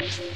you